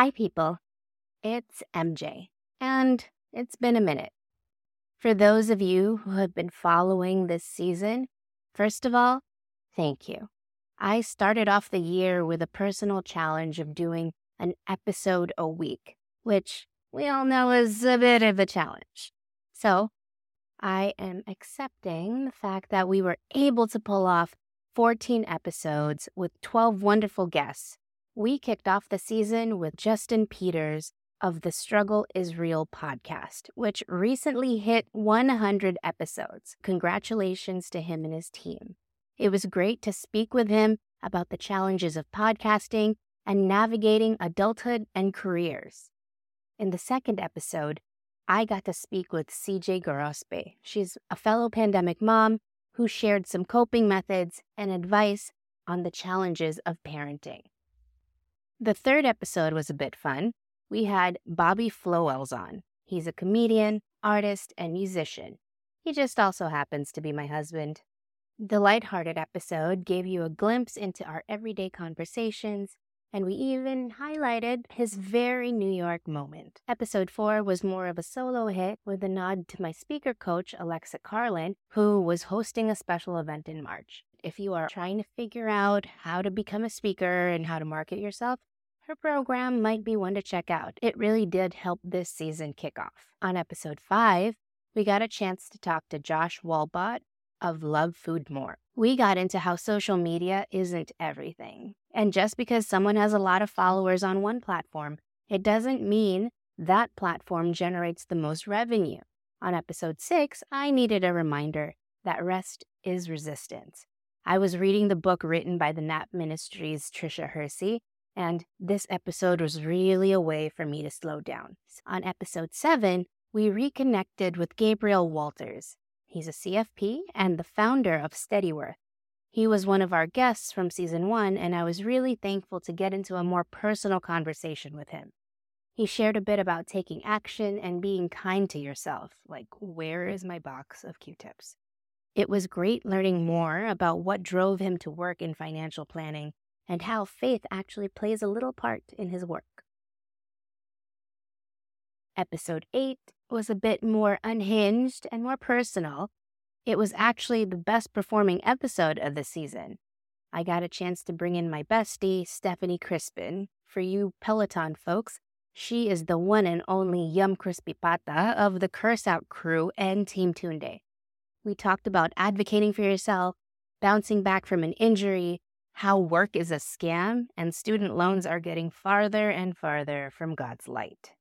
Hi, people. It's MJ, and it's been a minute. For those of you who have been following this season, first of all, thank you. I started off the year with a personal challenge of doing an episode a week, which we all know is a bit of a challenge. So I am accepting the fact that we were able to pull off 14 episodes with 12 wonderful guests. We kicked off the season with Justin Peters of the Struggle is Real podcast, which recently hit 100 episodes. Congratulations to him and his team. It was great to speak with him about the challenges of podcasting and navigating adulthood and careers. In the second episode, I got to speak with CJ Gorospe. She's a fellow pandemic mom who shared some coping methods and advice on the challenges of parenting. The third episode was a bit fun. We had Bobby Flowells on. He's a comedian, artist, and musician. He just also happens to be my husband. The lighthearted episode gave you a glimpse into our everyday conversations, and we even highlighted his very New York moment. Episode 4 was more of a solo hit with a nod to my speaker coach, Alexa Carlin, who was hosting a special event in March. If you are trying to figure out how to become a speaker and how to market yourself, her program might be one to check out. It really did help this season kick off. On episode 5, we got a chance to talk to Josh Walbot of Love Food More. We got into how social media isn't everything. And just because someone has a lot of followers on one platform, it doesn't mean that platform generates the most revenue. On episode six, I needed a reminder that rest is resistance. I was reading the book written by the Nap Ministry's Tricia Hersey, and this episode was really a way for me to slow down. On episode seven, we reconnected with Gabriel Walters. He's a CFP and the founder of Steadyworth. He was one of our guests from season one, and I was really thankful to get into a more personal conversation with him. He shared a bit about taking action and being kind to yourself, like, where is my box of Q tips? It was great learning more about what drove him to work in financial planning and how faith actually plays a little part in his work. Episode 8 was a bit more unhinged and more personal. It was actually the best performing episode of the season. I got a chance to bring in my bestie, Stephanie Crispin. For you Peloton folks, she is the one and only Yum Crispy Pata of the Curse Out crew and Team Tunde. We talked about advocating for yourself, bouncing back from an injury, how work is a scam, and student loans are getting farther and farther from God's light.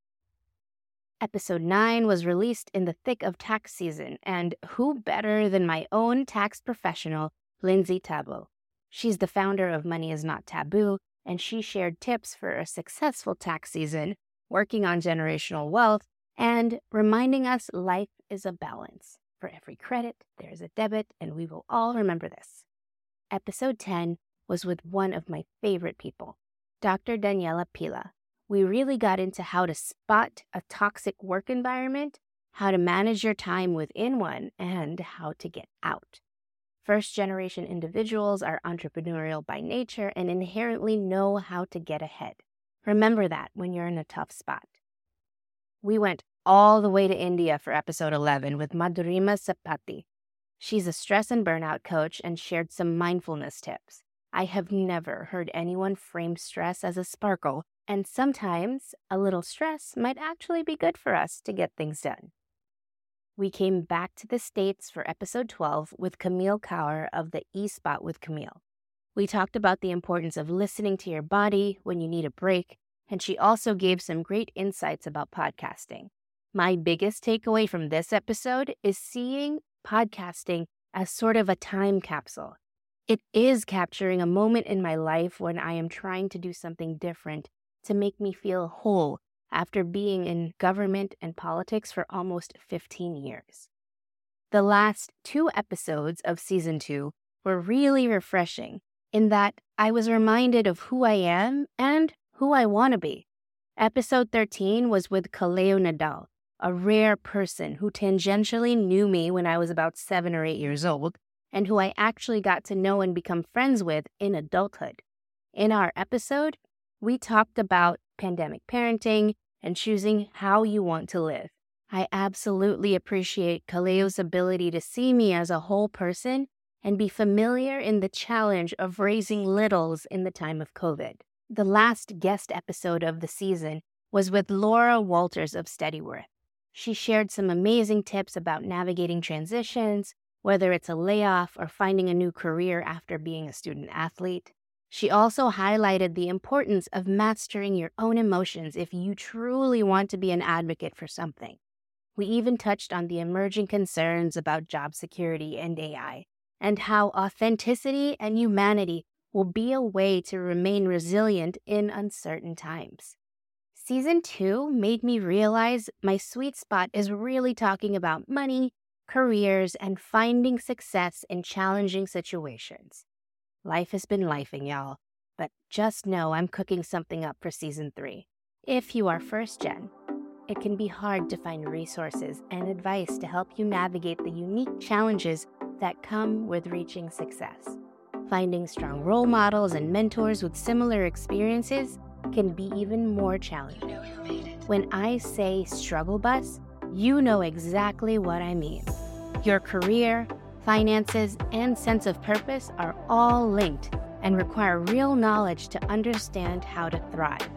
Episode 9 was released in the thick of tax season, and who better than my own tax professional, Lindsay Tabo? She's the founder of Money is Not Taboo, and she shared tips for a successful tax season, working on generational wealth, and reminding us life is a balance. For every credit, there is a debit, and we will all remember this. Episode 10 was with one of my favorite people, Dr. Daniela Pila we really got into how to spot a toxic work environment, how to manage your time within one, and how to get out. First generation individuals are entrepreneurial by nature and inherently know how to get ahead. Remember that when you're in a tough spot. We went all the way to India for episode 11 with Madhurima Sapati. She's a stress and burnout coach and shared some mindfulness tips. I have never heard anyone frame stress as a sparkle and sometimes a little stress might actually be good for us to get things done. We came back to the States for episode 12 with Camille Kaur of the E Spot with Camille. We talked about the importance of listening to your body when you need a break, and she also gave some great insights about podcasting. My biggest takeaway from this episode is seeing podcasting as sort of a time capsule. It is capturing a moment in my life when I am trying to do something different to make me feel whole after being in government and politics for almost 15 years. The last two episodes of season two were really refreshing in that I was reminded of who I am and who I want to be. Episode 13 was with Kaleo Nadal, a rare person who tangentially knew me when I was about seven or eight years old, and who I actually got to know and become friends with in adulthood. In our episode, we talked about pandemic parenting, and choosing how you want to live. I absolutely appreciate Kaleo's ability to see me as a whole person and be familiar in the challenge of raising littles in the time of COVID. The last guest episode of the season was with Laura Walters of Steadyworth. She shared some amazing tips about navigating transitions, whether it's a layoff or finding a new career after being a student athlete. She also highlighted the importance of mastering your own emotions if you truly want to be an advocate for something. We even touched on the emerging concerns about job security and AI, and how authenticity and humanity will be a way to remain resilient in uncertain times. Season 2 made me realize my sweet spot is really talking about money, careers, and finding success in challenging situations. Life has been lifing, y'all, but just know I'm cooking something up for season 3. If you are first gen, it can be hard to find resources and advice to help you navigate the unique challenges that come with reaching success. Finding strong role models and mentors with similar experiences can be even more challenging. When I say struggle bus, you know exactly what I mean. Your career, finances, and sense of purpose are all linked and require real knowledge to understand how to thrive.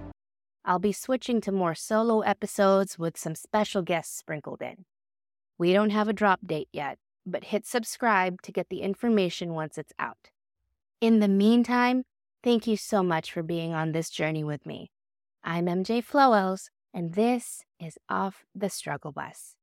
I'll be switching to more solo episodes with some special guests sprinkled in. We don't have a drop date yet, but hit subscribe to get the information once it's out. In the meantime, thank you so much for being on this journey with me. I'm MJ Flowells, and this is Off the Struggle Bus.